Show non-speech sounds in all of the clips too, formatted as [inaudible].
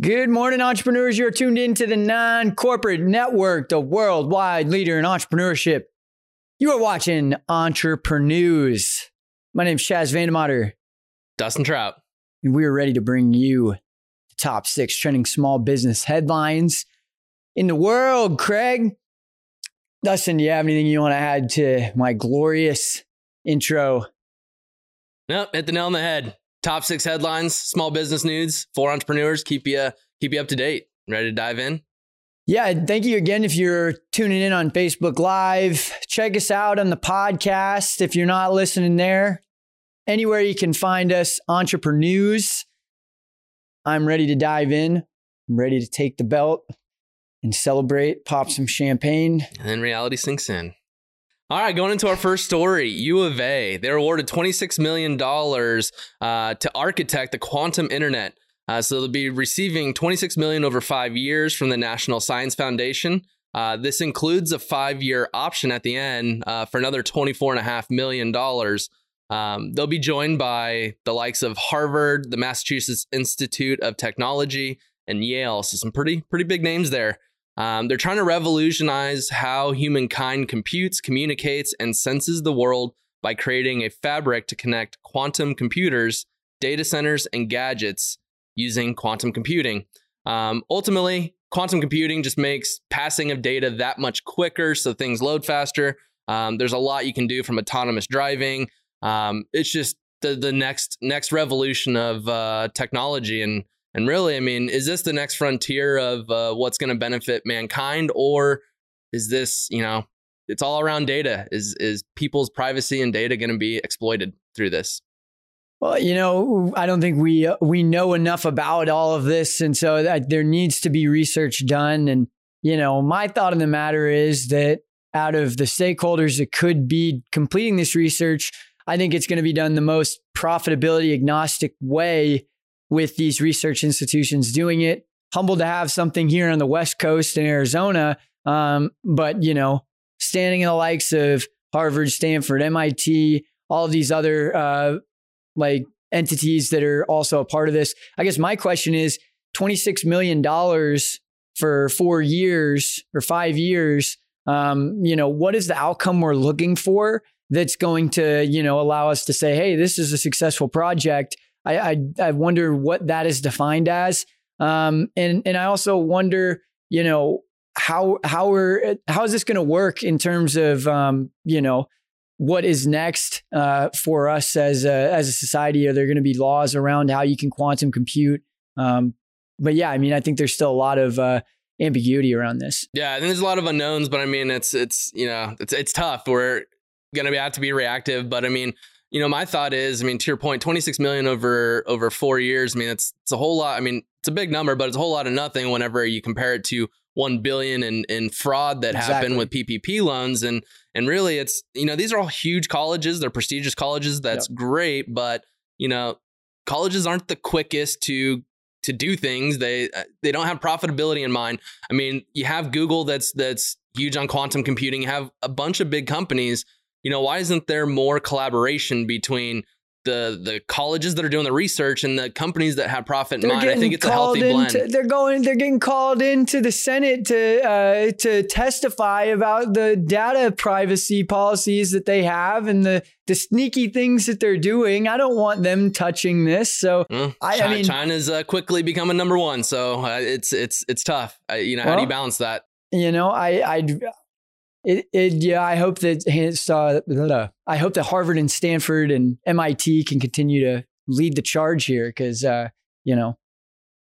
Good morning, entrepreneurs. You're tuned into the non corporate network, the worldwide leader in entrepreneurship. You are watching Entrepreneurs. My name's Chaz Vandemotter, Dustin Trout. and we are ready to bring you the top six trending small business headlines in the world. Craig, Dustin, do you have anything you want to add to my glorious intro? Nope, hit the nail on the head. Top six headlines, small business news for entrepreneurs. Keep you keep you up to date. Ready to dive in? Yeah, thank you again if you're tuning in on Facebook Live. Check us out on the podcast if you're not listening there. Anywhere you can find us, Entrepreneurs. I'm ready to dive in. I'm ready to take the belt and celebrate, pop some champagne. And then reality sinks in. All right, going into our first story, U of A. They're awarded $26 million uh, to architect the quantum internet. Uh, so they'll be receiving 26 million over five years from the National Science Foundation. Uh, this includes a five-year option at the end uh, for another 24 and a half million dollars. Um, they'll be joined by the likes of Harvard, the Massachusetts Institute of Technology, and Yale. So some pretty pretty big names there. Um, they're trying to revolutionize how humankind computes, communicates, and senses the world by creating a fabric to connect quantum computers, data centers, and gadgets using quantum computing. Um, ultimately, quantum computing just makes passing of data that much quicker, so things load faster. Um, there's a lot you can do from autonomous driving. Um, it's just the the next next revolution of uh, technology, and and really, I mean, is this the next frontier of uh, what's going to benefit mankind, or is this, you know, it's all around data? Is is people's privacy and data going to be exploited through this? Well, you know, I don't think we uh, we know enough about all of this, and so that there needs to be research done. And you know, my thought on the matter is that out of the stakeholders that could be completing this research, I think it's going to be done the most profitability agnostic way with these research institutions doing it. Humbled to have something here on the West Coast in Arizona, um, but you know, standing in the likes of Harvard, Stanford, MIT, all these other uh, like entities that are also a part of this. I guess my question is $26 million for four years or five years. Um, you know, what is the outcome we're looking for that's going to, you know, allow us to say, hey, this is a successful project? I, I, I wonder what that is defined as. Um, and, and I also wonder, you know, how, how are, how is this going to work in terms of, um, you know, what is next uh, for us as a, as a society? Are there going to be laws around how you can quantum compute? Um, but yeah, I mean, I think there's still a lot of uh, ambiguity around this. Yeah, and there's a lot of unknowns, but I mean, it's it's you know, it's it's tough. We're gonna have to be reactive, but I mean, you know, my thought is, I mean, to your point, 26 million over over four years. I mean, it's it's a whole lot. I mean, it's a big number, but it's a whole lot of nothing whenever you compare it to one billion in, in fraud that Exactly. happened with PPP loans, and and really, it's you know, these are all huge colleges. They're prestigious colleges. That's great, but you know, colleges aren't the quickest to to do things. They uh, they don't have profitability in mind. I mean, you have Google that's that's huge on quantum computing. You have a bunch of big companies. You know, why isn't there more collaboration between the the colleges that are doing the research and the companies that have profit in mind? I think it's a healthy blend. they're going they're getting called into the Senate to uh, to testify about the data privacy policies that they have and the the sneaky things that they're doing. I don't want them touching this. So Well, I- I mean- China's uh, quickly becoming number one, so uh, it's it's it's tough. Uh, you know, how do you balance that? you know, I I it, it yeah, I hope that uh. I hope that Harvard and Stanford and MIT can continue to lead the charge here because uh, you know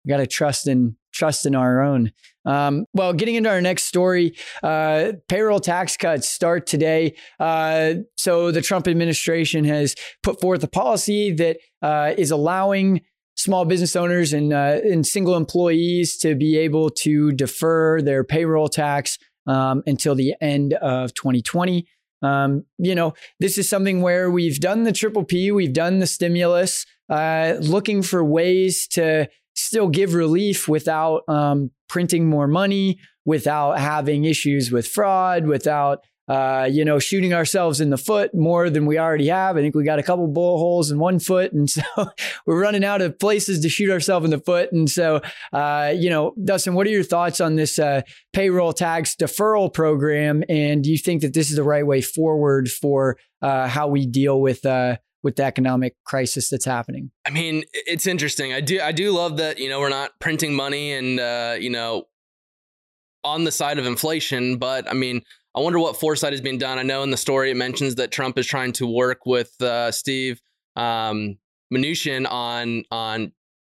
we got to trust in trust in our own. Um, well, getting into our next story, uh, payroll tax cuts start today. Uh, so the Trump administration has put forth a policy that uh, is allowing small business owners and uh, and single employees to be able to defer their payroll tax um, until the end of 2020. Um, you know, this is something where we've done the triple P, we've done the stimulus, uh, looking for ways to still give relief without um, printing more money, without having issues with fraud, without uh, you know, shooting ourselves in the foot more than we already have. I think we got a couple bullet holes in one foot. And [laughs] so we're running out of places to shoot ourselves in the foot. And so, uh, you know, Dustin, what are your thoughts on this uh, payroll tax deferral program? And do you think that this is the right way forward for uh, how we deal with uh, with the economic crisis that's happening. I mean, it's interesting. I do I do love that, you know, we're not printing money and uh, you know, on the side of inflation, but I mean, I wonder what foresight is being done. I know in the story it mentions that Trump is trying to work with uh, Steve um, Mnuchin on on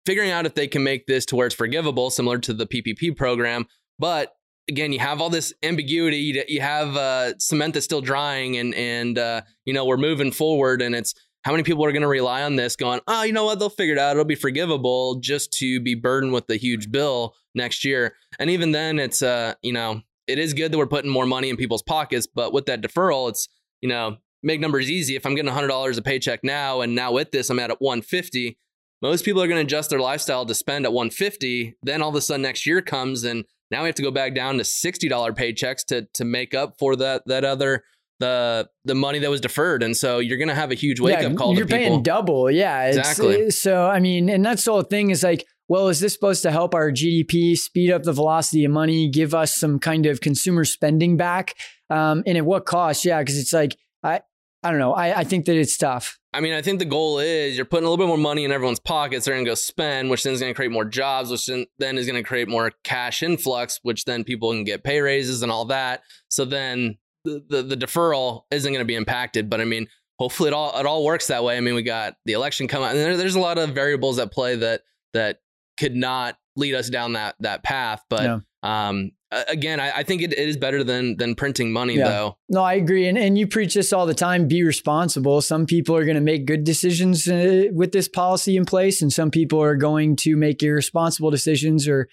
figuring out if they can make this to where it's forgivable, similar to the PPP program. But again, you have all this ambiguity. You have uh, cement that's still drying, and and uh, you know we're moving forward, and it's how many people are going to rely on this going, oh, you know what? They'll figure it out. It'll be forgivable just to be burdened with the huge bill next year. And even then, it's, uh, you know, it is good that we're putting more money in people's pockets. But with that deferral, it's, you know, make numbers easy. If I'm getting $100 a paycheck now, and now with this, I'm at 150, most people are going to adjust their lifestyle to spend at 150. Then all of a sudden next year comes and now we have to go back down to $60 paychecks to, to make up for that, that other the the money that was deferred, and so you're gonna have a huge wake yeah, up call. You're paying double, yeah. Exactly. so I mean, and that's the whole thing is like, well, is this supposed to help our GDP, speed up the velocity of money, give us some kind of consumer spending back? Um, and at what cost? Yeah, because it's like I I don't know. I, I think that it's tough. I mean, I think the goal is you're putting a little bit more money in everyone's pockets. They're going to go spend, which then is going to create more jobs, which then is going to create more cash influx, which then people can get pay raises and all that. So then the, the, the deferral isn't going to be impacted. But I mean, hopefully it all it all works that way. I mean, we got the election coming, and there, there's a lot of variables at play that that could not lead us down that that path. But um, again, I, I think it, it is better than than printing money, yeah. though. No, I agree, and and you preach this all the time. Be responsible. Some people are going to make good decisions uh, with this policy in place, and some people are going to make irresponsible decisions or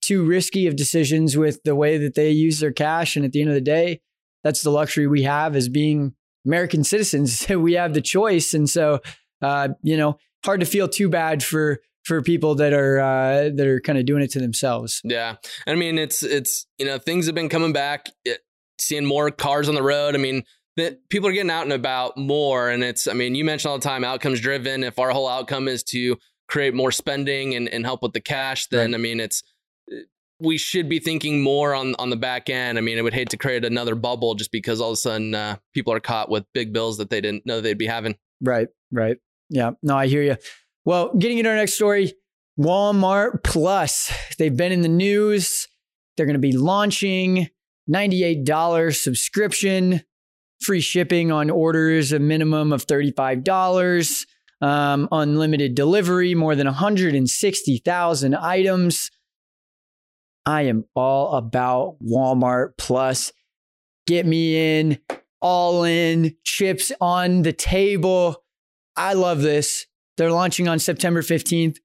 too risky of decisions with the way that they use their cash. And at the end of the day, that's the luxury we have as being American citizens. [laughs] we have the choice, and so uh, you know, hard to feel too bad for for people that are uh, that are kind of doing it to themselves. Yeah, I mean, it's it's you know things have been coming back, it, seeing more cars on the road. I mean, that people are getting out and about more, and it's I mean, you mentioned all the time outcomes driven. If our whole outcome is to create more spending and, and help with the cash, then right. I mean, it's we should be thinking more on on the back end. I mean, I would hate to create another bubble just because all of a sudden uh, people are caught with big bills that they didn't know they'd be having. Right, right. Yeah, no, I hear you. Well, getting into our next story, Walmart Plus. They've been in the news. They're going to be launching $98 subscription, free shipping on orders, a minimum of $35, um, unlimited delivery, more than 160,000 items. I am all about Walmart Plus. Get me in, all in, chips on the table. I love this. They're launching on September 15th.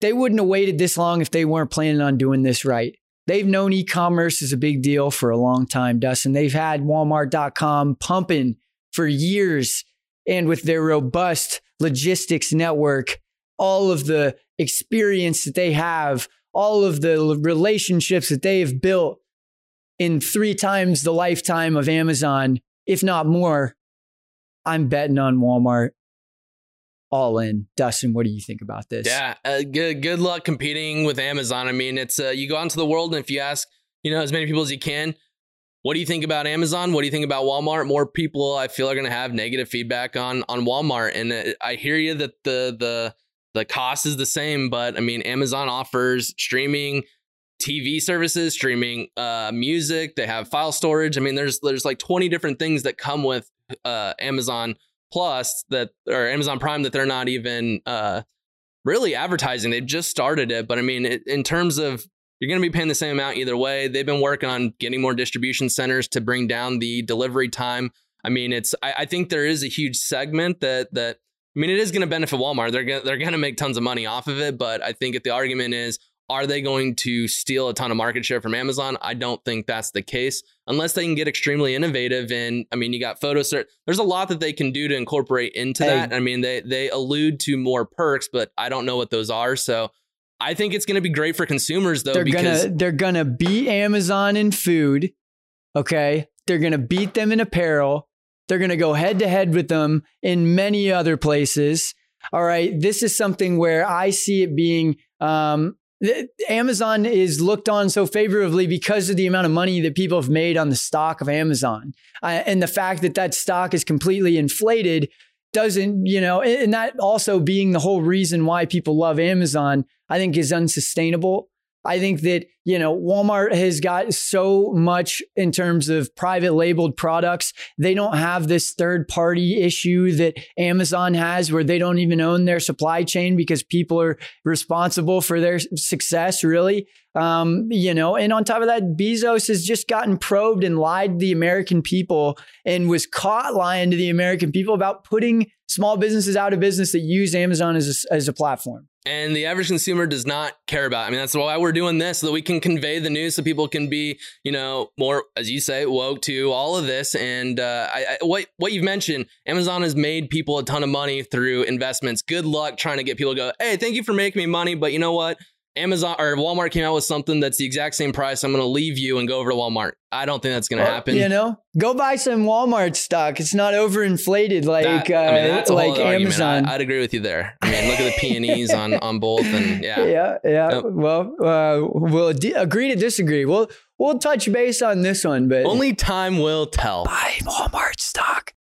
They wouldn't have waited this long if they weren't planning on doing this right. They've known e commerce is a big deal for a long time, Dustin. They've had Walmart.com pumping for years. And with their robust logistics network, all of the experience that they have all of the relationships that they have built in three times the lifetime of Amazon, if not more, I'm betting on Walmart all in. Dustin, what do you think about this? Yeah, uh, good good luck competing with Amazon. I mean, it's uh, you go out into the world and if you ask, you know, as many people as you can, what do you think about Amazon? What do you think about Walmart? More people I feel are going to have negative feedback on on Walmart and uh, I hear you that the the the cost is the same, but I mean, Amazon offers streaming TV services, streaming uh, music. They have file storage. I mean, there's there's like 20 different things that come with uh, Amazon Plus that or Amazon Prime that they're not even uh, really advertising. They've just started it, but I mean, it, in terms of you're going to be paying the same amount either way. They've been working on getting more distribution centers to bring down the delivery time. I mean, it's I, I think there is a huge segment that that I mean, it is going to benefit Walmart. They're gonna, they're going to make tons of money off of it. But I think if the argument is, are they going to steal a ton of market share from Amazon? I don't think that's the case unless they can get extremely innovative. And I mean, you got photo search. There's a lot that they can do to incorporate into hey. that. I mean, they they allude to more perks, but I don't know what those are. So I think it's going to be great for consumers though. They're because gonna they're gonna beat Amazon in food. Okay, they're going to beat them in apparel. They're going to go head to head with them in many other places. All right. This is something where I see it being um, Amazon is looked on so favorably because of the amount of money that people have made on the stock of Amazon. Uh, and the fact that that stock is completely inflated doesn't, you know, and that also being the whole reason why people love Amazon, I think is unsustainable. I think that, you know, Walmart has got so much in terms of private labeled products. They don't have this third party issue that Amazon has where they don't even own their supply chain because people are responsible for their success, really. Um, you know, and on top of that, Bezos has just gotten probed and lied to the American people and was caught lying to the American people about putting small businesses out of business that use Amazon as a, as a platform and the average consumer does not care about. I mean, that's why we're doing this so that we can convey the news so people can be, you know, more, as you say, woke to all of this. And uh, I, I, what what you've mentioned, Amazon has made people a ton of money through investments. Good luck trying to get people to go, hey, thank you for making me money, but you know what? Amazon or Walmart came out with something that's the exact same price. I'm going to leave you and go over to Walmart. I don't think that's going to happen. You know, go buy some Walmart stock. It's not overinflated like that, I mean, that's uh, like Amazon. I, would agree with you there. I mean, look at the [laughs] peonies on on both, and yeah, yeah, yeah. Well, uh, we'll d- agree to disagree. We'll we'll touch base on this one, but only time will tell. Buy Walmart stock.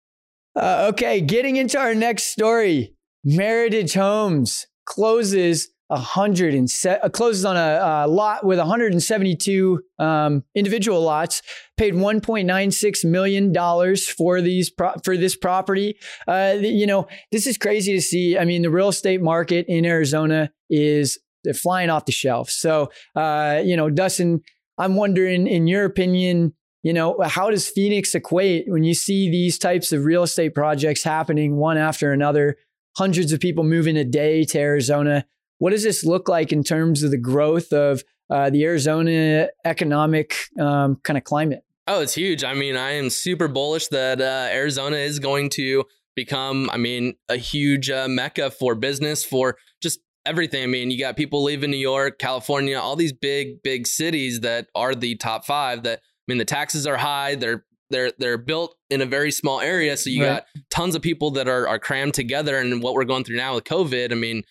Uh, okay, getting into our next story. Meritage Homes closes hundred and uh, closes on a, a, lot with 172 um, individual lots. Paid 1.96 million dollars for these pro- for this property. Uh, you know, this is crazy to see. I mean, the real estate market in Arizona is flying off the shelf. So, uh, you know, Dustin, I'm wondering, in your opinion, you know, how does Phoenix equate when you see these types of real estate projects happening one after another? Hundreds of people moving a day to Arizona. What does this look like in terms of the growth of uh, the Arizona economic um, kind of climate? Oh, it's huge. I mean, I am super bullish that uh, Arizona is going to become, I mean, a huge uh, mecca for business, for just everything. I mean, you got people leaving New York, California, all these big, big cities that are the top five. That I mean, the taxes are high. They're they're they're built in a very small area, so you right. got tons of people that are are crammed together. And what we're going through now with COVID, I mean,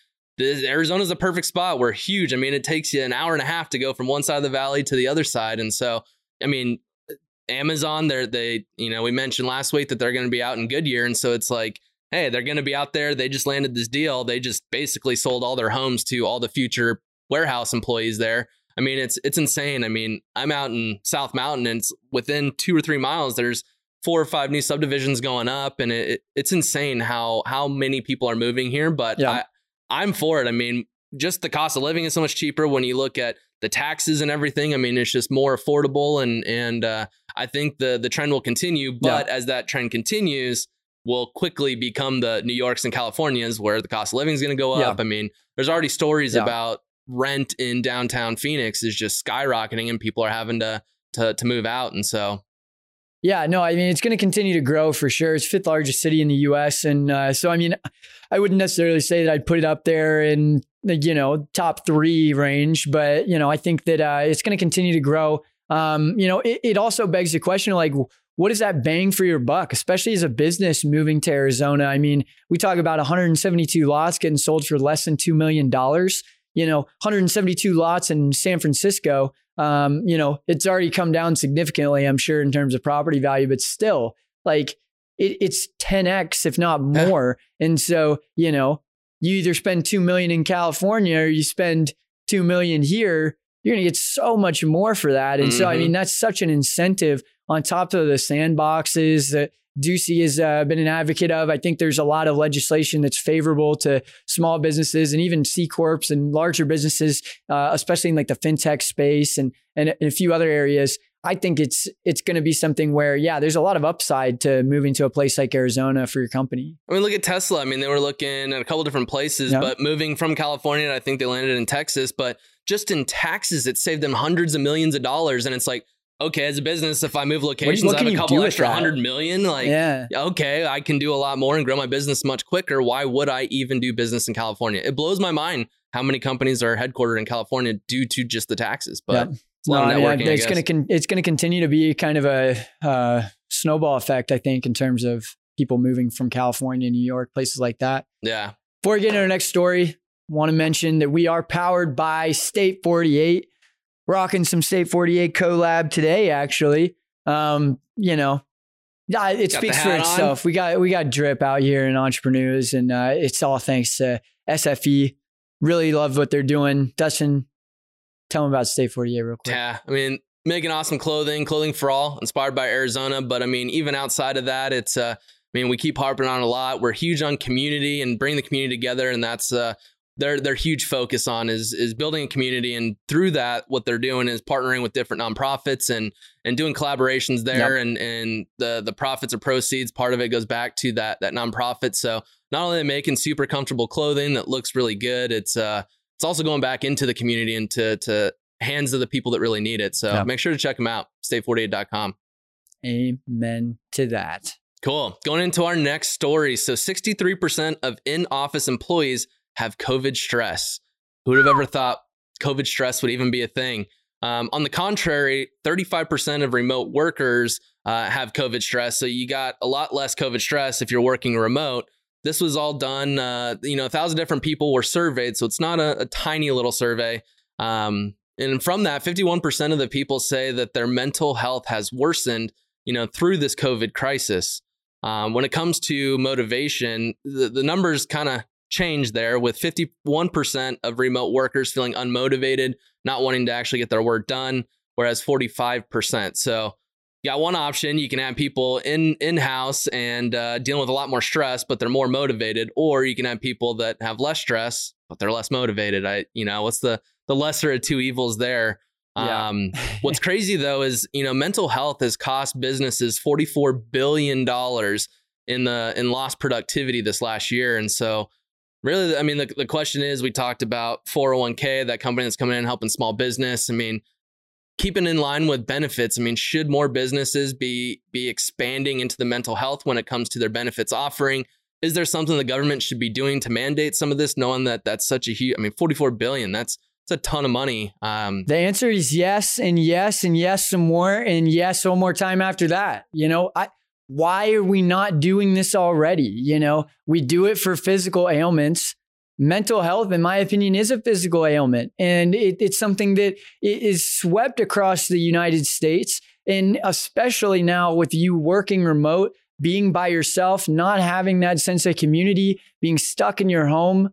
this, Arizona's a perfect spot. We're huge. I mean, it takes you an hour and a half to go from one side of the valley to the other side. And so, I mean, Amazon, they're they, you know, we mentioned last week that they're going to be out in Goodyear, and so it's like, hey, they're going to be out there. They just landed this deal. They just basically sold all their homes to all the future warehouse employees there. I mean, it's it's insane. I mean, I'm out in South Mountain, and it's within two or three miles. There's four or five new subdivisions going up, and it, it's insane how how many people are moving here. But yeah. I, I'm for it. I mean, just the cost of living is so much cheaper when you look at the taxes and everything. I mean, it's just more affordable, and and uh, I think the the trend will continue. But yeah. as that trend continues, will quickly become the New Yorks and Californias where the cost of living is going to go up. Yeah. I mean, there's already stories yeah. about rent in downtown Phoenix is just skyrocketing, and people are having to to to move out, and so yeah, no, I mean, it's going to continue to grow for sure. It's fifth largest city in the US. And uh, so, I mean, I wouldn't necessarily say that I'd put it up there in the, you know, top three range, but, you know, I think that uh, it's going to continue to grow. Um, you know, it, it also begs the question like, what is that bang for your buck, especially as a business moving to Arizona? I mean, we talk about 172 lots getting sold for less than $2 million. You know, 172 lots in San Francisco um, you know, it's already come down significantly, I'm sure, in terms of property value, but still, like it, it's 10x, if not [laughs] more. and so, you know, you either spend two million in California or you spend two million here, you're gonna get so much more for that. And mm-hmm. so, I mm-hmm. mean, that's such an incentive on top of the sandboxes that Ducey has uh, been an advocate of. I think there's a lot of legislation that's favorable to small businesses and even C corps and larger businesses, uh, especially in like the fintech space and and a few other areas. I think it's it's going to be something where yeah, there's a lot of upside to moving to a place like Arizona for your company. I mean, look at Tesla. I mean, they were looking at a couple different places, yeah. but moving from California, I think they landed in Texas. But just in taxes, it saved them hundreds of millions of dollars, and it's like okay, as a business, if I move locations, what, what I have a couple extra hundred million. Like, yeah. okay, I can do a lot more and grow my business much quicker. Why would I even do business in California? It blows my mind how many companies are headquartered in California due to just the taxes. But It's a No, of I mean, networking. It's going to con- it's going to continue to be kind of a uh, snowball effect, I think, in terms of people moving from California, New York, places like that. yeah. Before we get into our next story, want to mention that we are powered by State 48. Rocking some State 48 collab today, actually. Um, you know, yeah, it Got speaks for hat on? itself. We got we got drip out here in entrepreneurs, and uh, it's all thanks to SFE. Really love what they're doing. Dustin, tell them about State 48 real quick. Yeah, I mean, making awesome clothing, clothing for all, inspired by Arizona. But I mean, even outside of that, it's uh, I mean, we keep harping on a lot. We're huge on community and bringing the community together, and that's uh, their their huge focus on is is building a community. And through that, what they're doing is partnering with different nonprofits and and doing collaborations there. And and the the profits or proceeds, part of it goes back to that that nonprofit. So not only are they making super comfortable clothing that looks really good, it's uh it's also going back into the community and to to hands of the people that really need it. So Yeah. make sure to check them out. State48.com. Amen to that. Cool. Going into our next story. So 63% of in-office employees have COVID stress. Who would have ever thought COVID stress would even be a thing? Um, on the contrary, 35% of remote workers uh, have COVID stress. So you got a lot less COVID stress if you're working remote. This was all done, uh, you know, a thousand different people were surveyed. So it's not a, a tiny little survey. Um, and from that, 51% of the people say that their mental health has worsened, you know, through this COVID crisis. Um, when it comes to motivation, the, the numbers kind of change there with 51% of remote workers feeling unmotivated, not wanting to actually get their work done, whereas 45%. So you got one option. You can have people in in house and uh, dealing with a lot more stress, but they're more motivated, or you can have people that have less stress, but they're less motivated. I, you know, what's the the lesser of two evils there? Yeah. Um, [laughs] what's crazy though is you know mental health has cost businesses forty four billion dollars in the in lost productivity this last year, and so really, I mean, the the question is, we talked about four hundred one k, that company that's coming in helping small business. I mean, keeping in line with benefits. I mean, should more businesses be be expanding into the mental health when it comes to their benefits offering? Is there something the government should be doing to mandate some of this, knowing that that's such a huge? I mean, forty four billion. That's that's a ton of money. Um, The answer is yes, and yes, and yes, some more, and yes, one more time after that. You know, I, why are we not doing this already? You know, we do it for physical ailments. Mental health, in my opinion, is a physical ailment, and it, it's something that is swept across the United States, and especially now with you working remote, being by yourself, not having that sense of community, being stuck in your home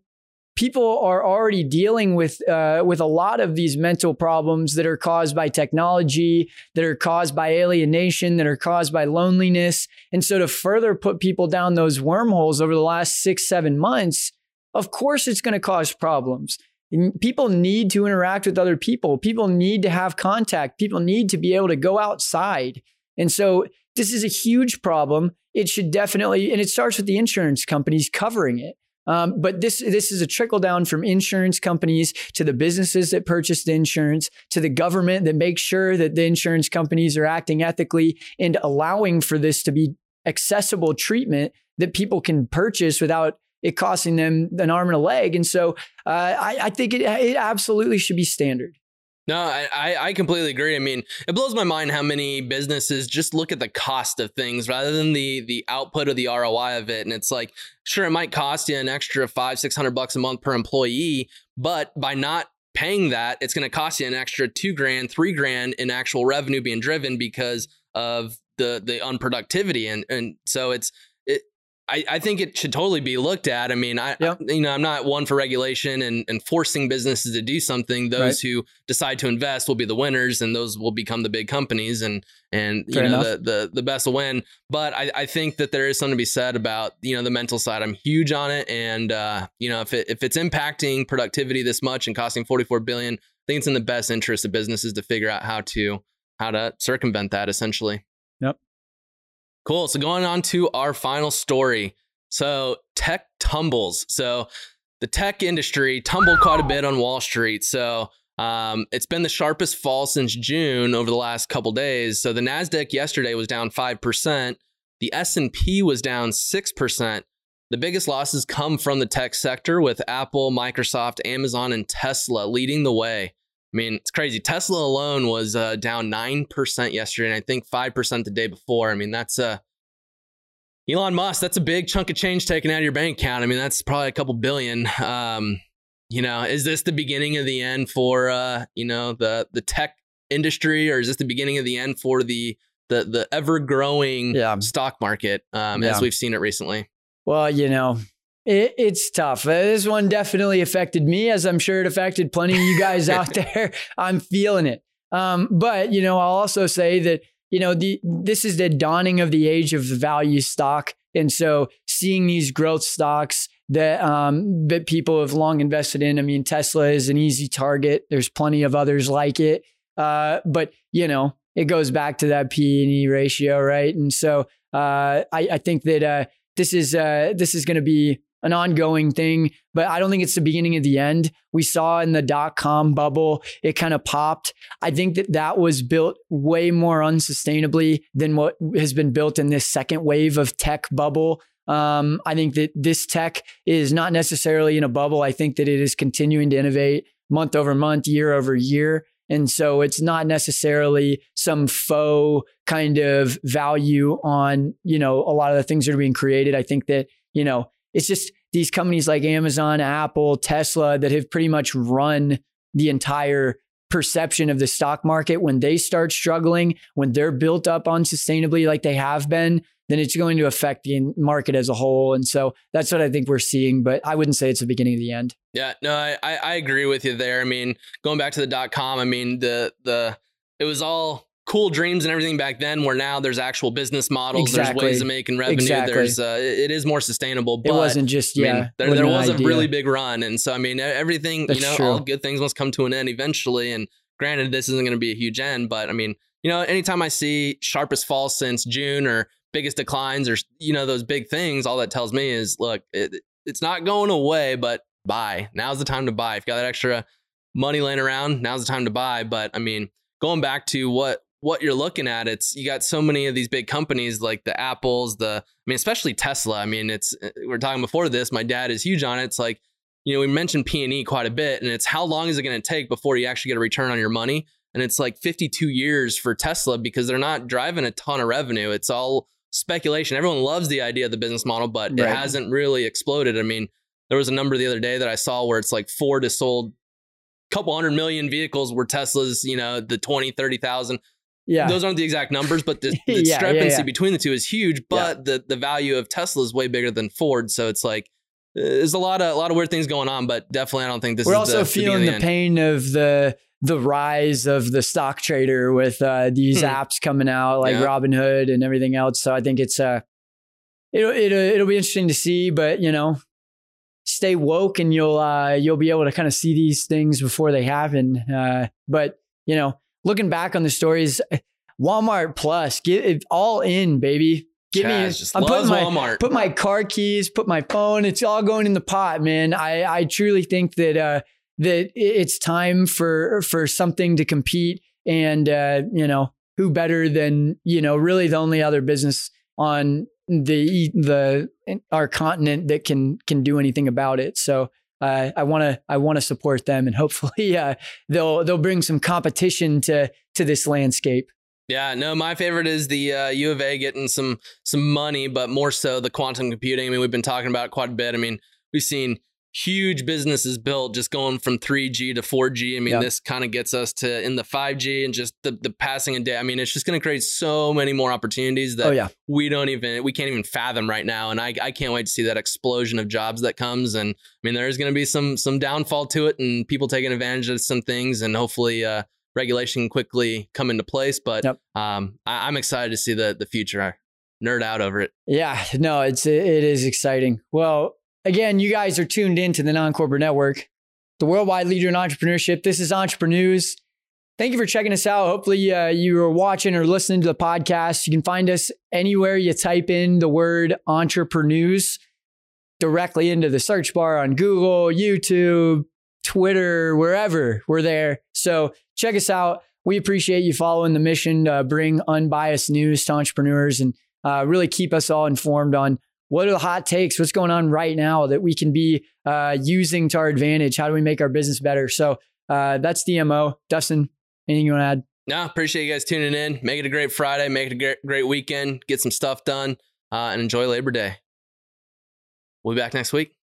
people are already dealing with uh, with a lot of these mental problems that are caused by technology, that are caused by alienation, that are caused by loneliness, and so to further put people down those wormholes over the last six seven months, of course it's going to cause problems. And People need to interact with other people. People need to have contact. People need to be able to go outside. And so this is a huge problem. It should definitely, and it starts with the insurance companies covering it. Um, but this this is a trickle down from insurance companies to the businesses that purchase the insurance to the government that makes sure that the insurance companies are acting ethically and allowing for this to be accessible treatment that people can purchase without it costing them an arm and a leg. And so uh, I, I think it, it absolutely should be standard. No, I, I completely agree. I mean, it blows my mind how many businesses just look at the cost of things rather than the the output of the ROI of it. And it's like, sure, it might cost you an extra five, six hundred bucks a month per employee, but by not paying that, it's going to cost you an extra two grand, three grand in actual revenue being driven because of the the unproductivity. And and so it's it. I, I think it should totally be looked at. I mean, I, Yep. you know I'm not one for regulation and, and forcing businesses to do something. Those who decide to invest will be the winners, and those will become the big companies, and and you know enough. the, the the best will win. But I, I think that there is something to be said about you know the mental side. I'm huge on it, and uh, you know if it if it's impacting productivity this much and costing 44 billion, I think it's in the best interest of businesses to figure out how to how to circumvent that essentially. Yep. Cool. So going on to our final story. So tech tumbles. So the tech industry tumbled quite a bit on Wall Street. So um, it's been the sharpest fall since June over the last couple days. So the Nasdaq yesterday was down five percent. The S and P was down six percent. The biggest losses come from the tech sector, with Apple, Microsoft, Amazon, and Tesla leading the way. I mean, it's crazy. Tesla alone was uh, down 9% yesterday, and I think 5% the day before. I mean, that's uh, Elon Musk, that's a big chunk of change taken out of your bank account. I mean, that's probably a couple billion. Um, you know, is this the beginning of the end for uh, you know, the the tech industry, or is this the beginning of the end for the the the ever growing yeah. stock market um, yeah. as we've seen it recently? Well, you know, it, it's tough. Uh, this one definitely affected me, as I'm sure it affected plenty of you guys [laughs] out there. I'm feeling it. Um, but you know, I'll also say that you know the this is the dawning of the age of value stock, and so seeing these growth stocks that um, that people have long invested in. I mean, Tesla is an easy target. There's plenty of others like it, uh, but you know, it goes back to that P and E ratio, right? And so uh, I, I, think that uh, this is uh, this is going to be an ongoing thing, but I don't think it's the beginning of the end. We saw in the dot com bubble, it kind of popped. I think that that was built way more unsustainably than what has been built in this second wave of tech bubble. Um, I think that this tech is not necessarily in a bubble. I think that it is continuing to innovate month over month, year over year. And so it's not necessarily some faux kind of value on, you know, a lot of the things that are being created. I think that, you know, it's just these companies like Amazon, Apple, Tesla that have pretty much run the entire perception of the stock market when they start struggling, when they're built up unsustainably like they have been, then it's going to affect the market as a whole. And so that's what I think we're seeing, but I wouldn't say it's the beginning of the end. Yeah, no, I, I agree with you there. I mean, going back to the dot com, I mean, the, the, it was all cool dreams and everything back then where now there's actual business models exactly. there's ways of making revenue exactly. there's uh, it is more sustainable but it wasn't just yeah I mean, there, there was a really big run and so i mean everything That's you know true. all good things must come to an end eventually and granted this isn't going to be a huge end but i mean you know anytime i see sharpest fall since june or biggest declines or you know those big things all that tells me is look it, it's not going away but buy now's the time to buy if you got that extra money laying around now's the time to buy but i mean going back to what what you're looking at, it's you got so many of these big companies like the Apples, the I mean, especially Tesla. I mean, it's uh, we are talking before this. My dad is huge on it. It's like you know we mentioned P and E quite a bit, and it's how long is it going to take before you actually get a return on your money? And it's like 52 years for Tesla because they're not driving a ton of revenue. It's all speculation. Everyone loves the idea of the business model, but right. it hasn't really exploded. I mean, there was a number the other day that I saw where it's like Ford has sold a couple hundred million vehicles where Tesla's, you know, the 20, 30,000 yeah. Those aren't the exact numbers, but the, [laughs] the yeah, discrepancy yeah, yeah. between the two is huge. But the, the value of Tesla is way bigger than Ford. So it's like, uh, there's a lot of a lot of weird things going on, but definitely I don't think this is. We're also the, feeling the, the pain of the the rise of the stock trader with uh, these hmm. apps coming out like Robinhood and everything else. So I think it's uh it'll, it'll it'll be interesting to see, but you know, stay woke and you'll uh you'll be able to kind of see these things before they happen. Uh, but you know, looking back on the stories, Walmart Plus, get it all in, baby. Give Chaz me. I'm putting my Walmart. put my car keys, put my phone. It's all going in the pot, man. I I truly think that uh, that it's time for for something to compete, and uh, you know who better than you know really the only other business on the the our continent that can can do anything about it. So uh, I want to I want to support them, and hopefully [laughs] uh, they'll they'll bring some competition to to this landscape. Yeah, no, my favorite is the uh, U of A getting some some money, but more so the quantum computing. I mean, we've been talking about quite a bit. I mean, we've seen huge businesses built just going from 3G to 4G. I mean, this kind of gets us to in the 5G and just the, the passing a day. I mean, it's just going to create so many more opportunities that oh, yeah. we don't even, we can't even fathom right now. And I, I can't wait to see that explosion of jobs that comes. And I mean, there's going to be some, some downfall to it and people taking advantage of some things and hopefully, uh, regulation quickly come into place. But yep. um, I, am excited to see the the future. I nerd out over it. Yeah, no, it's it is exciting. Well, again, you guys are tuned in to the Non Corporate Network, the worldwide leader in entrepreneurship. This is Entrepreneurs. Thank you for checking us out. Hopefully, uh, you are watching or listening to the podcast. You can find us anywhere you type in the word entrepreneurs directly into the search bar on Google, YouTube, Twitter, wherever we're there. So check us out. We appreciate you following the mission to bring unbiased news to entrepreneurs and uh, really keep us all informed on what are the hot takes, what's going on right now that we can be uh, using to our advantage. How do we make our business better? So uh, that's DMO. Dustin, anything you want to add? No, appreciate you guys tuning in. Make it a great Friday. Make it a great, weekend. Get some stuff done uh, and enjoy Labor Day. We'll be back next week.